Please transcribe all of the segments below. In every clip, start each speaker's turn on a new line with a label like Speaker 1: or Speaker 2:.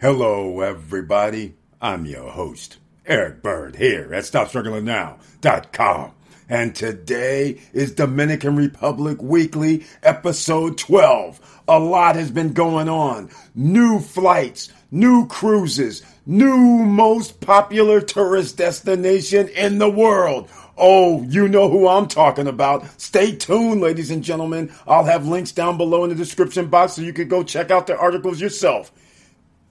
Speaker 1: Hello, everybody. I'm your host, Eric Bird, here at StopStrugglingNow.com. And today is Dominican Republic Weekly, episode 12. A lot has been going on. New flights, new cruises, new most popular tourist destination in the world. Oh, you know who I'm talking about. Stay tuned, ladies and gentlemen. I'll have links down below in the description box so you can go check out the articles yourself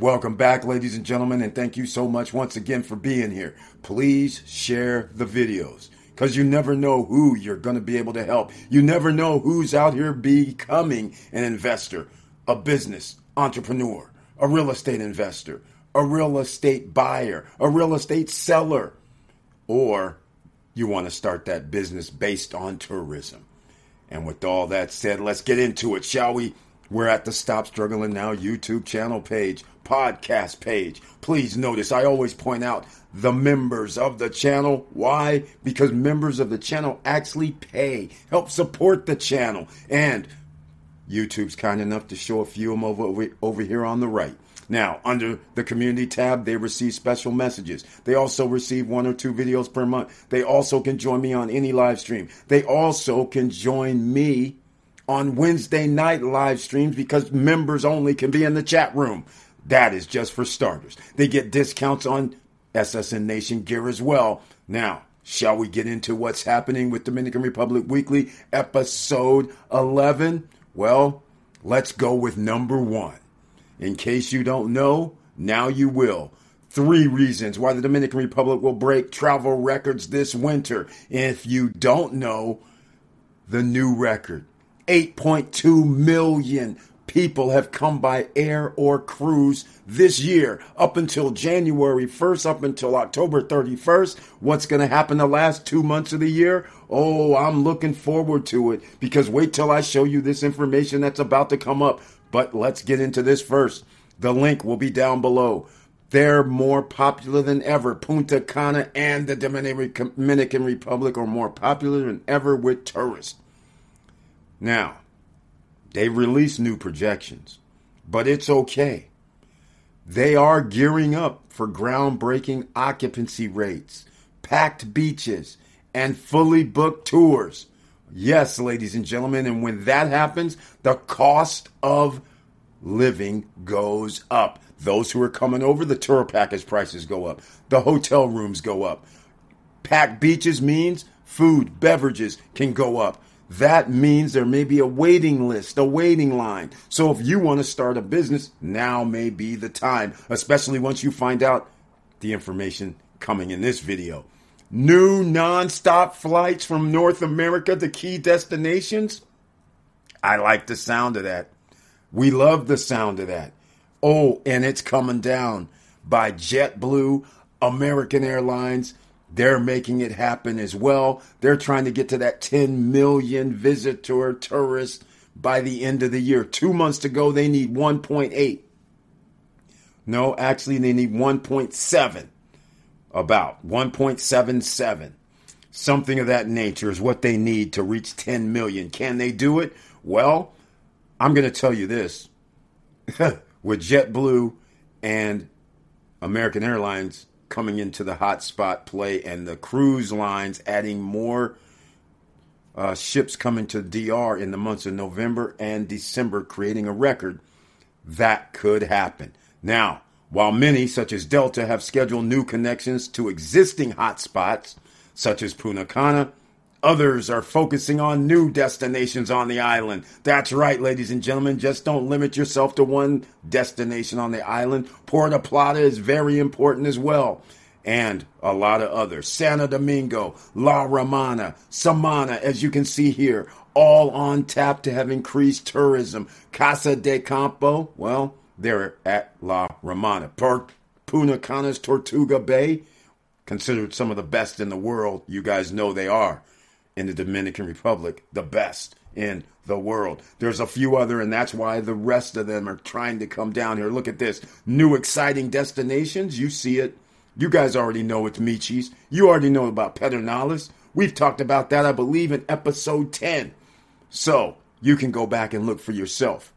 Speaker 1: Welcome back, ladies and gentlemen, and thank you so much once again for being here. Please share the videos because you never know who you're going to be able to help. You never know who's out here becoming an investor, a business entrepreneur, a real estate investor, a real estate buyer, a real estate seller, or you want to start that business based on tourism. And with all that said, let's get into it, shall we? We're at the Stop Struggling Now YouTube channel page, podcast page. Please notice I always point out the members of the channel. Why? Because members of the channel actually pay, help support the channel. And YouTube's kind enough to show a few of them over, over, here on the right. Now, under the community tab, they receive special messages. They also receive one or two videos per month. They also can join me on any live stream. They also can join me on Wednesday night live streams because members only can be in the chat room. That is just for starters. They get discounts on SSN Nation gear as well. Now, shall we get into what's happening with Dominican Republic Weekly, episode 11? Well, let's go with number one. In case you don't know, now you will. Three reasons why the Dominican Republic will break travel records this winter. If you don't know, the new record 8.2 million people have come by air or cruise this year up until January 1st, up until October 31st. What's going to happen the last two months of the year? Oh, I'm looking forward to it because wait till I show you this information that's about to come up. But let's get into this first. The link will be down below. They're more popular than ever. Punta Cana and the Dominican Republic are more popular than ever with tourists. Now, they released new projections, but it's okay. They are gearing up for groundbreaking occupancy rates, packed beaches, and fully booked tours. Yes, ladies and gentlemen, and when that happens, the cost of living goes up. Those who are coming over, the tour package prices go up. The hotel rooms go up. Packed beaches means food, beverages can go up that means there may be a waiting list, a waiting line. So if you want to start a business, now may be the time, especially once you find out the information coming in this video. New nonstop flights from North America to key destinations. I like the sound of that. We love the sound of that. Oh, and it's coming down by JetBlue, American Airlines, they're making it happen as well. They're trying to get to that 10 million visitor tourists by the end of the year. Two months to go, they need 1.8. No, actually, they need 1.7. About 1.77. Something of that nature is what they need to reach 10 million. Can they do it? Well, I'm going to tell you this. With JetBlue and American Airlines, coming into the hotspot play and the cruise lines adding more uh, ships coming to DR in the months of November and December, creating a record, that could happen. Now, while many, such as Delta, have scheduled new connections to existing hotspots, such as Punta Cana, Others are focusing on new destinations on the island. That's right, ladies and gentlemen. Just don't limit yourself to one destination on the island. Puerto Plata is very important as well. And a lot of others. Santo Domingo, La Romana, Samana, as you can see here, all on tap to have increased tourism. Casa de Campo, well, they're at La Romana. Punta Cana's Tortuga Bay, considered some of the best in the world. You guys know they are in the Dominican Republic, the best in the world. There's a few other, and that's why the rest of them are trying to come down here. Look at this new exciting destinations. You see it. You guys already know it's Miches. You already know about Pedernales. We've talked about that, I believe, in episode 10. So you can go back and look for yourself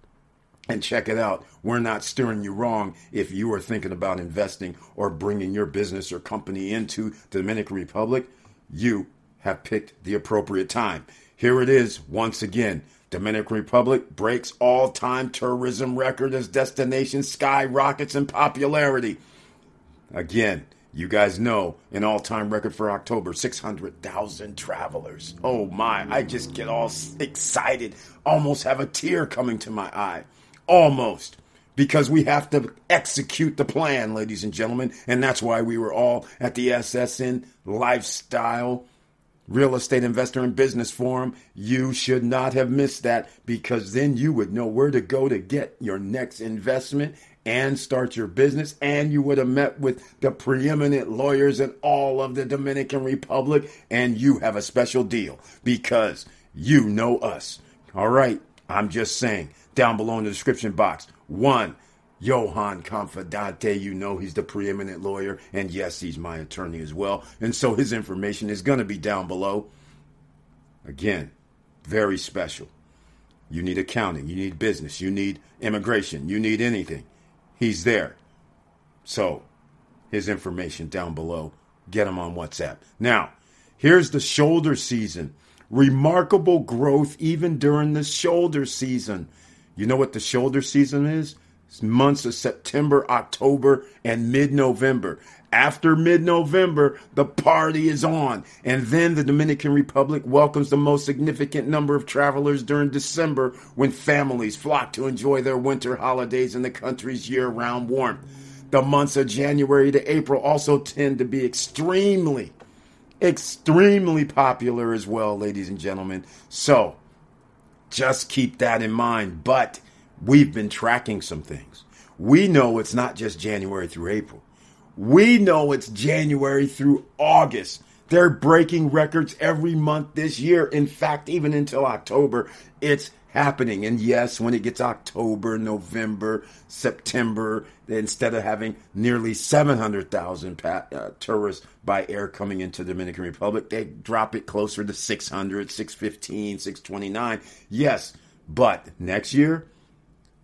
Speaker 1: and check it out. We're not steering you wrong if you are thinking about investing or bringing your business or company into the Dominican Republic. You have picked the appropriate time. Here it is once again. Dominican Republic breaks all-time tourism record as destination skyrockets in popularity. Again, you guys know an all-time record for October, 600,000 travelers. Oh my, I just get all excited, almost have a tear coming to my eye. Almost. Because we have to execute the plan, ladies and gentlemen, and that's why we were all at the SSN Lifestyle Real Estate Investor and Business Forum. You should not have missed that because then you would know where to go to get your next investment and start your business. And you would have met with the preeminent lawyers in all of the Dominican Republic. And you have a special deal because you know us. All right. I'm just saying down below in the description box. One, Johan Confidante, you know he's the preeminent lawyer, and yes, he's my attorney as well. And so his information is going to be down below. Again, very special. You need accounting, you need business, you need immigration, you need anything. He's there. So, his information down below. Get him on WhatsApp. Now, here's the shoulder season. Remarkable growth even during the shoulder season. You know what the shoulder season is? Months of September, October, and mid November. After mid November, the party is on. And then the Dominican Republic welcomes the most significant number of travelers during December when families flock to enjoy their winter holidays in the country's year round warmth. The months of January to April also tend to be extremely, extremely popular as well, ladies and gentlemen. So just keep that in mind. But we've been tracking some things. We know it's not just January through April. We know it's January through August. They're breaking records every month this year. In fact, even until October, it's happening. And yes, when it gets October, November, September, instead of having nearly 700,000 uh, tourists by air coming into Dominican Republic, they drop it closer to 600, 615, 629. Yes, but next year,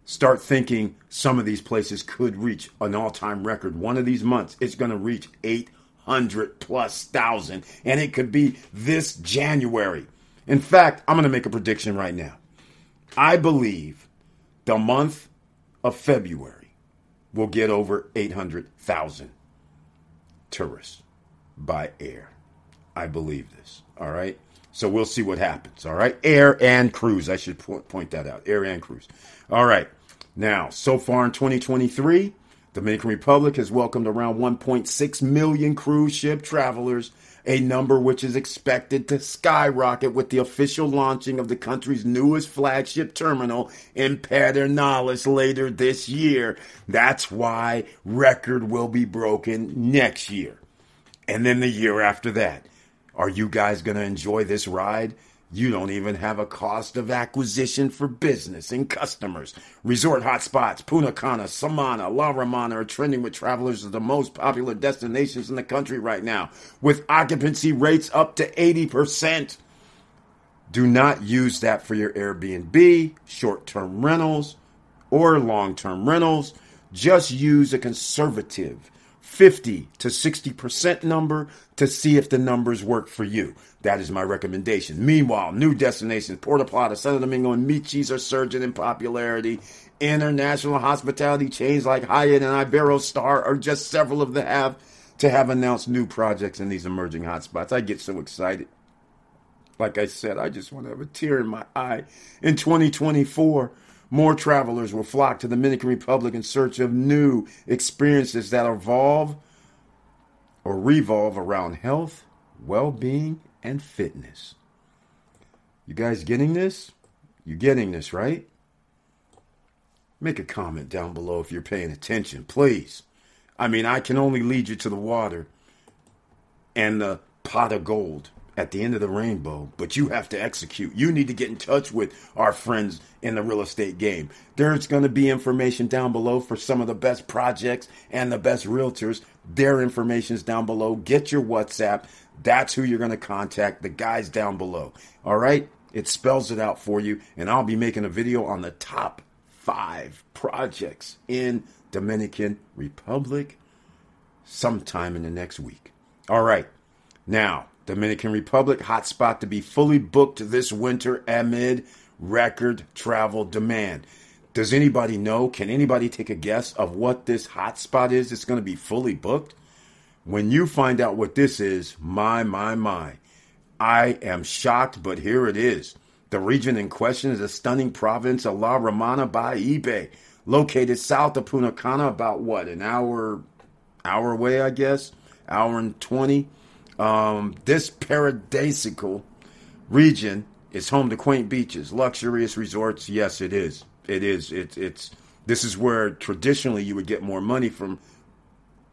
Speaker 1: start thinking some of these places could reach an all time record. One of these months, it's going to reach 800 plus thousand, and it could be this January. In fact, I'm going to make a prediction right now. I believe the month of February will get over 800,000 tourists by air. I believe this. All right. So we'll see what happens. All right. Air and cruise. I should point that out. Air and cruise. All right. Now, so far in 2023, Dominican Republic has welcomed around 1.6 million cruise ship travelers, a number which is expected to skyrocket with the official launching of the country's newest flagship terminal in Pedernales later this year. That's why record will be broken next year. And then the year after that. Are you guys going to enjoy this ride? You don't even have a cost of acquisition for business and customers. Resort hotspots, Punta Cana, Samana, La Romana are trending with travelers as the most popular destinations in the country right now, with occupancy rates up to 80%. Do not use that for your Airbnb, short term rentals, or long term rentals. Just use a conservative 50 to 60% number to see if the numbers work for you. That is my recommendation. Meanwhile, new destinations, Puerto Plata, Santo Domingo, and Miches are surging in popularity. International hospitality chains like Hyatt and Iberostar are just several of the have to have announced new projects in these emerging hotspots. I get so excited. like I said, I just want to have a tear in my eye. In 2024, more travelers will flock to the Dominican Republic in search of new experiences that evolve or revolve around health, well being, and fitness. You guys getting this? You getting this, right? Make a comment down below if you're paying attention, please. I mean, I can only lead you to the water and the pot of gold at the end of the rainbow, but you have to execute. You need to get in touch with our friends in the real estate game. There's going to be information down below for some of the best projects and the best realtors. Their information is down below. Get your WhatsApp. That's who you're going to contact. The guys down below. All right? It spells it out for you. And I'll be making a video on the top five projects in Dominican Republic sometime in the next week. All right. Now, Dominican Republic, hotspot to be fully booked this winter amid record travel demand. Does anybody know? Can anybody take a guess of what this hotspot is? It's going to be fully booked. When you find out what this is, my, my, my, I am shocked, but here it is. The region in question is a stunning province of La Romana Bayahibe, located south of Punta Cana, about what, an hour, hour away, I guess, hour and 20 um, this paradisical region is home to quaint beaches, luxurious resorts. Yes, it is. It is. It's. It's. This is where traditionally you would get more money from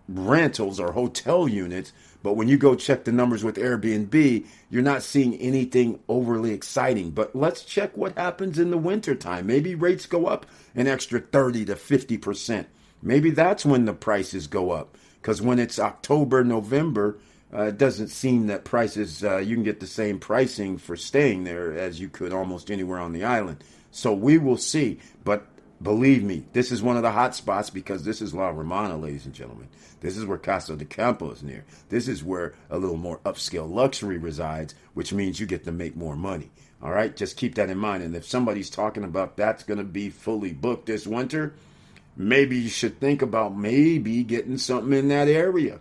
Speaker 1: rentals or hotel units. But when you go check the numbers with Airbnb, you're not seeing anything overly exciting. But let's check what happens in the wintertime. Maybe rates go up an extra 30 to 50%. Maybe that's when the prices go up. Because when it's October, November, uh, it doesn't seem that prices uh, you can get the same pricing for staying there as you could almost anywhere on the island. So we will see. But believe me, this is one of the hot spots because this is La Romana, ladies and gentlemen. This is where Casa de Campo is near. This is where a little more upscale luxury resides, which means you get to make more money. All right, just keep that in mind. And if somebody's talking about that's going to be fully booked this winter, maybe you should think about maybe getting something in that area.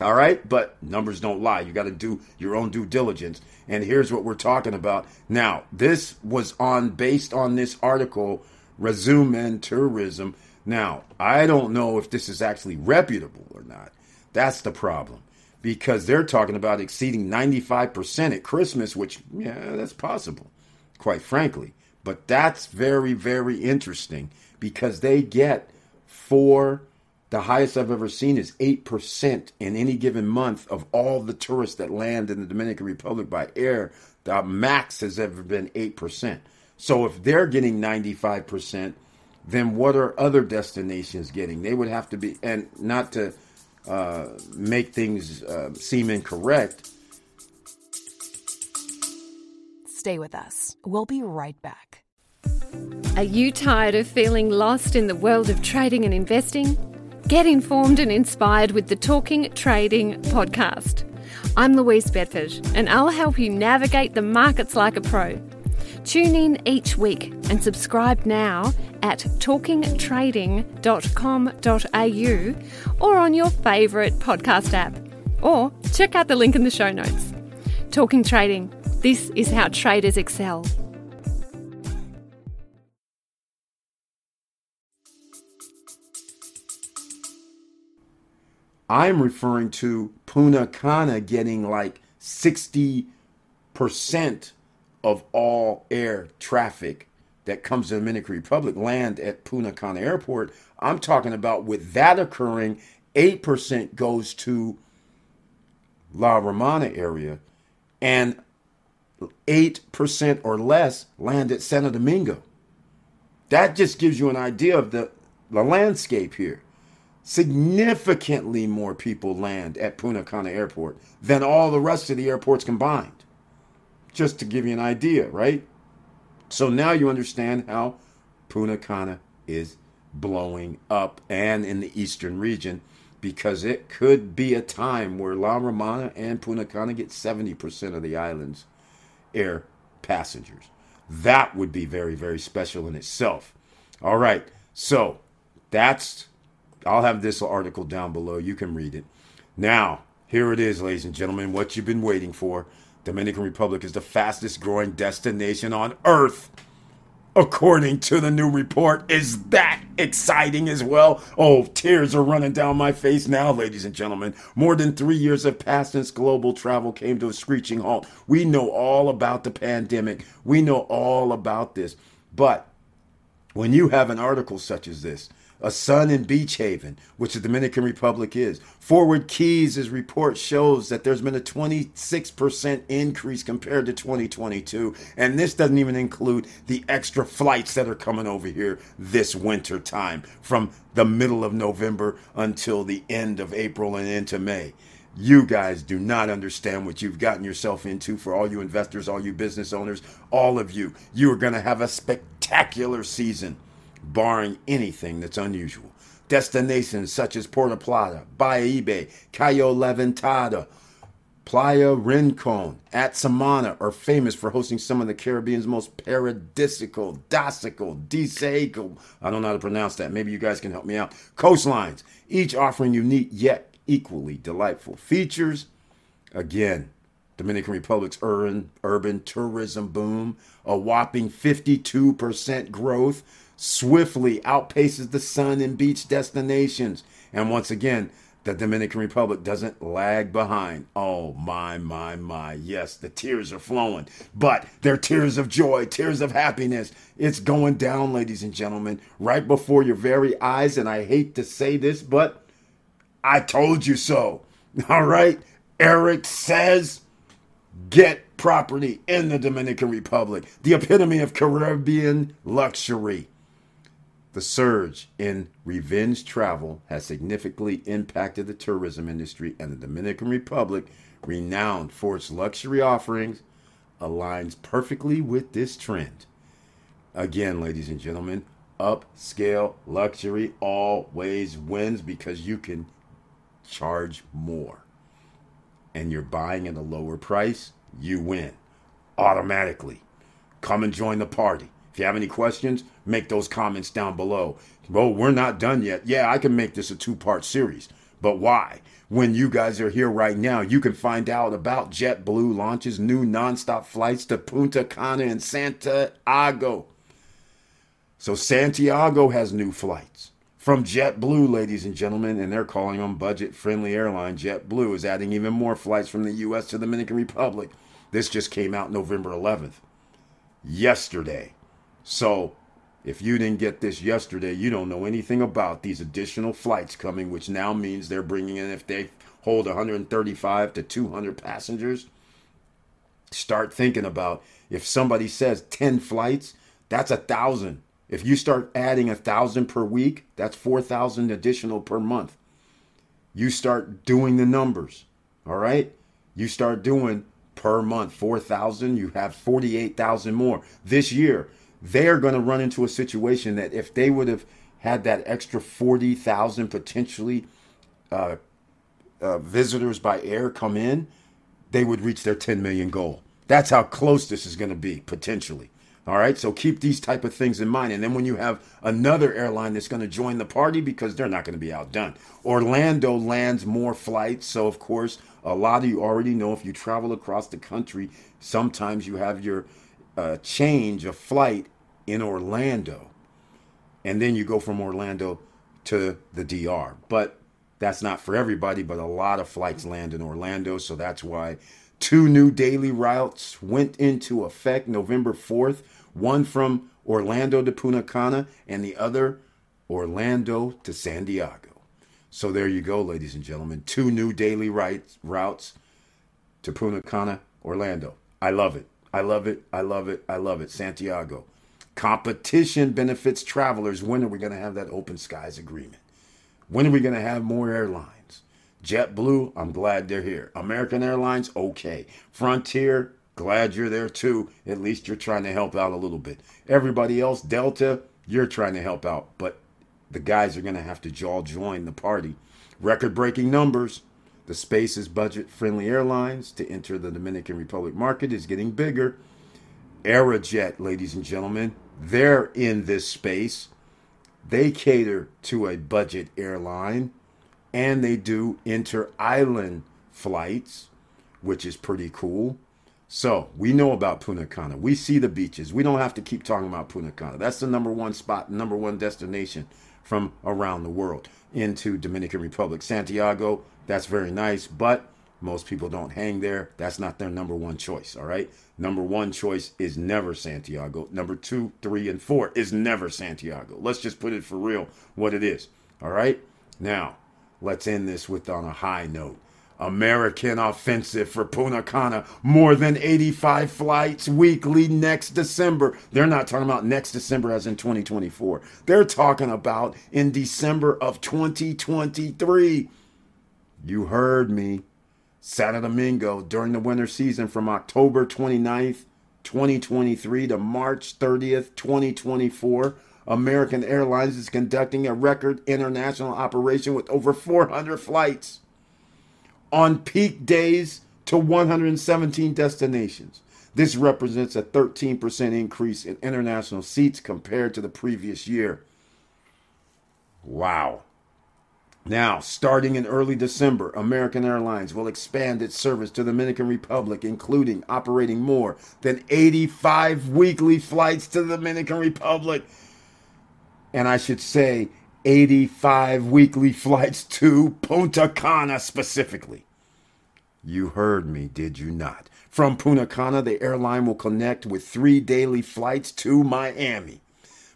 Speaker 1: All right, but numbers don't lie. You got to do your own due diligence. And here's what we're talking about. Now, this was on based on this article, Resume and Tourism. Now, I don't know if this is actually reputable or not. That's the problem. Because they're talking about exceeding 95% at Christmas, which, yeah, that's possible, quite frankly. But that's very, very interesting because they get four the highest I've ever seen is 8% in any given month of all the tourists that land in the Dominican Republic by air. The max has ever been 8%. So if they're getting 95%, then what are other destinations getting? They would have to be, and not to uh, make things uh, seem incorrect.
Speaker 2: Stay with us. We'll be right back.
Speaker 3: Are you tired of feeling lost in the world of trading and investing? Get informed and inspired with the Talking Trading podcast. I'm Louise Bedford, and I'll help you navigate the markets like a pro. Tune in each week and subscribe now at talkingtrading.com.au or on your favourite podcast app. Or check out the link in the show notes. Talking Trading. This is how traders excel.
Speaker 1: I'm referring to Punta Cana getting like 60% of all air traffic that comes to the Dominican Republic land at Punta Cana Airport. I'm talking about with that occurring, 8% goes to La Romana area and 8% or less land at Santo Domingo. That just gives you an idea of the, the landscape here significantly more people land at Punta Cana Airport than all the rest of the airports combined. Just to give you an idea, right? So now you understand how Punta Cana is blowing up and in the eastern region because it could be a time where La Romana and Punta Cana get 70% of the island's air passengers. That would be very, very special in itself. All right, so that's I'll have this article down below. You can read it. Now, here it is, ladies and gentlemen, what you've been waiting for. Dominican Republic is the fastest growing destination on earth. According to the new report, is that exciting as well? Oh, tears are running down my face now, ladies and gentlemen. More than three years have passed since global travel came to a screeching halt. We know all about the pandemic, we know all about this. But when you have an article such as this, a sun in Beach Haven, which the Dominican Republic is. ForwardKeys' report shows that there's been a 26% increase compared to 2022. And this doesn't even include the extra flights that are coming over here this winter time from the middle of November until the end of April and into May. You guys do not understand what you've gotten yourself into for all you investors, all you business owners, all of you. You are going to have a spectacular season barring anything that's unusual. Destinations such as Puerto Plata, Bayahibe, Cayo Levantada, Playa Rincon, at Samana are famous for hosting some of the Caribbean's most paradisical, docical, desaical, I don't know how to pronounce that. Maybe you guys can help me out. Coastlines, each offering unique yet equally delightful features. Again, Dominican Republic's urban, urban tourism boom, a whopping 52% growth swiftly outpaces the sun and beach destinations. And once again, the Dominican Republic doesn't lag behind. Oh, my, my, my. Yes, the tears are flowing, but they're tears of joy, tears of happiness. It's going down, ladies and gentlemen, right before your very eyes. And I hate to say this, but I told you so. All right? Eric says, get property in the Dominican Republic, the epitome of Caribbean luxury. The surge in revenge travel has significantly impacted the tourism industry, and the Dominican Republic, renowned for its luxury offerings, aligns perfectly with this trend. Again, ladies and gentlemen, upscale luxury always wins because you can charge more. And you're buying at a lower price, you win automatically. Come and join the party. If you have any questions, make those comments down below. Well, we're not done yet. Yeah, I can make this a two part series. But why? When you guys are here right now, you can find out about JetBlue launches new nonstop flights to Punta Cana and Santiago. So Santiago has new flights from JetBlue, ladies and gentlemen, and they're calling them budget-friendly airline. JetBlue is adding even more flights from the U.S. to the Dominican Republic. This just came out November 11th, yesterday. So, if you didn't get this yesterday, you don't know anything about these additional flights coming, which now means they're bringing in, if they hold 135 to 200 passengers, start thinking about if somebody says 10 flights, that's a thousand. If you start adding a thousand per week, that's 4,000 additional per month. You start doing the numbers, all right? You start doing per month 4,000, you have 48,000 more. This year, they're going to run into a situation that if they would have had that extra 40,000 potentially uh, uh, visitors by air come in, they would reach their 10 million goal. That's how close this is going to be potentially. All right, so keep these type of things in mind. And then when you have another airline that's going to join the party because they're not going to be outdone. Orlando lands more flights, so of course, a lot of you already know if you travel across the country, sometimes you have your change of flight in Orlando, and then you go from Orlando to the DR. But that's not for everybody, but a lot of flights land in Orlando, so that's why two new daily routes went into effect November 4th, one from Orlando to Punta Cana and the other Orlando to Santiago. So there you go, ladies and gentlemen. Two new daily routes to Punta Cana, Orlando. I love it. I love it. I love it. I love it. Santiago. Competition benefits travelers. When are we going to have that open skies agreement? When are we going to have more airlines? JetBlue, I'm glad they're here. American Airlines, okay. Frontier, glad you're there too. At least you're trying to help out a little bit. Everybody else, Delta, you're trying to help out. But the guys are going to have to all join the party. Record breaking numbers. The space is budget friendly airlines to enter the Dominican Republic market is getting bigger. Arajet, ladies and gentlemen, they're in this space. They cater to a budget airline and they do inter island flights, which is pretty cool. So we know about Punta Cana. We see the beaches. We don't have to keep talking about Punta Cana. That's the number one spot, number one destination from around the world into Dominican Republic. Santiago, that's very nice, but most people don't hang there. That's not their number one choice. All right. Number one choice is never Santiago. Number two, three, and four is never Santiago. Let's just put it for real what it is. All right. Now, let's end this with on a high note. American offensive for Punta Cana. More than 85 flights weekly next December. They're not talking about next December as in 2024. They're talking about in December of 2023. You heard me. Santo Domingo during the winter season from October 29th, 2023 to March 30th, 2024. American Airlines is conducting a record international operation with over 400 flights on peak days to 117 destinations. This represents a 13% increase in international seats compared to the previous year. Wow. Now, starting in early December, American Airlines will expand its service to the Dominican Republic, including operating more than 85 weekly flights to the Dominican Republic. And I should say, 85 weekly flights to Punta Cana specifically. You heard me, did you not? From Punta Cana, the airline will connect with three daily flights to Miami,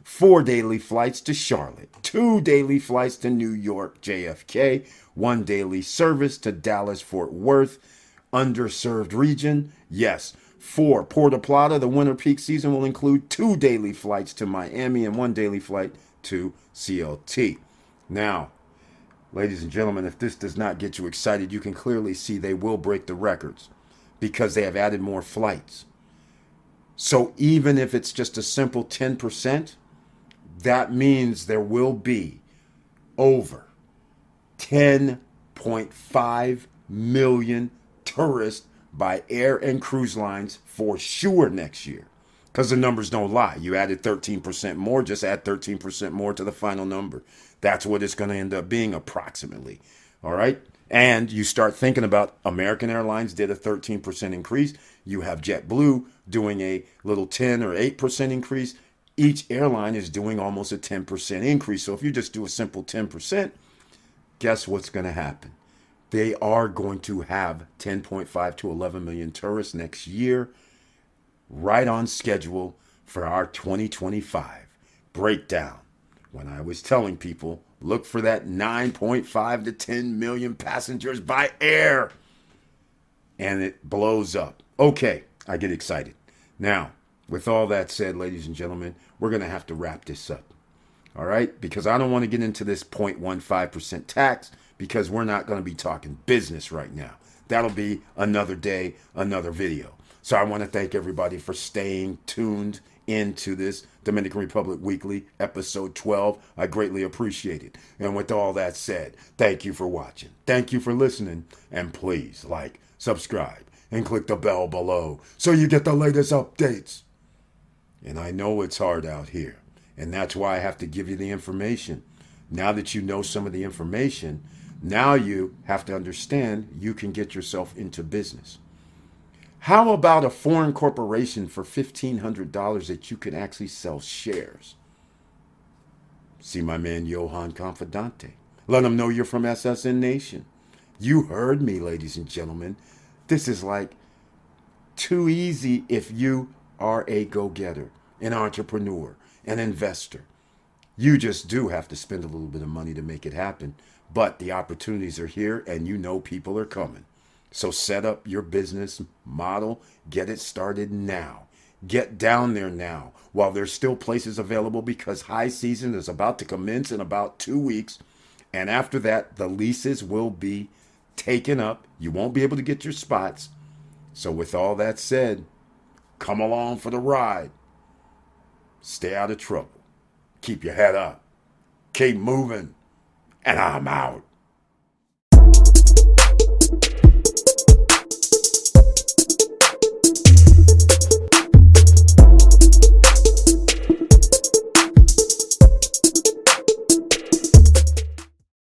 Speaker 1: four daily flights to Charlotte, two daily flights to New York JFK, one daily service to Dallas Fort Worth, underserved region. Yes, for Puerto Plata, the winter peak season will include two daily flights to Miami and one daily flight to CLT. Now, ladies and gentlemen, if this does not get you excited, you can clearly see they will break the records because they have added more flights. So even if it's just a simple 10%, that means there will be over 10.5 million tourists by air and cruise lines for sure next year because the numbers don't lie. You added 13% more, just add 13% more to the final number. That's what it's going to end up being approximately. All right. And you start thinking about American Airlines did a 13% increase. You have JetBlue doing a little 10 or 8% increase. Each airline is doing almost a 10% increase. So if you just do a simple 10%, guess what's going to happen? They are going to have 10.5 to 11 million tourists next year right on schedule for our 2025 breakdown. When I was telling people, look for that 9.5 to 10 million passengers by air. And it blows up. Okay, I get excited. Now, with all that said, ladies and gentlemen, we're going to have to wrap this up. All right? Because I don't want to get into this 0.15% tax because we're not going to be talking business right now. That'll be another day, another video. So I want to thank everybody for staying tuned into this Dominican Republic Weekly, episode 12. I greatly appreciate it. And with all that said, thank you for watching. Thank you for listening. And please like, subscribe, and click the bell below so you get the latest updates. And I know it's hard out here. And that's why I have to give you the information. Now that you know some of the information, now you have to understand you can get yourself into business. How about a foreign corporation for $1,500 that you can actually sell shares? See my man Johan Confidante. Let him know you're from SSN Nation. You heard me, ladies and gentlemen. This is like too easy if you are a go getter, an entrepreneur, an investor. You just do have to spend a little bit of money to make it happen. But the opportunities are here, and you know people are coming. So set up your business model, get it started now. Get down there now while there's still places available because high season is about to commence in about two weeks. And after that, the leases will be taken up. You won't be able to get your spots. So, with all that said, come along for the ride. Stay out of trouble. Keep your head up. Keep moving. And I'm out.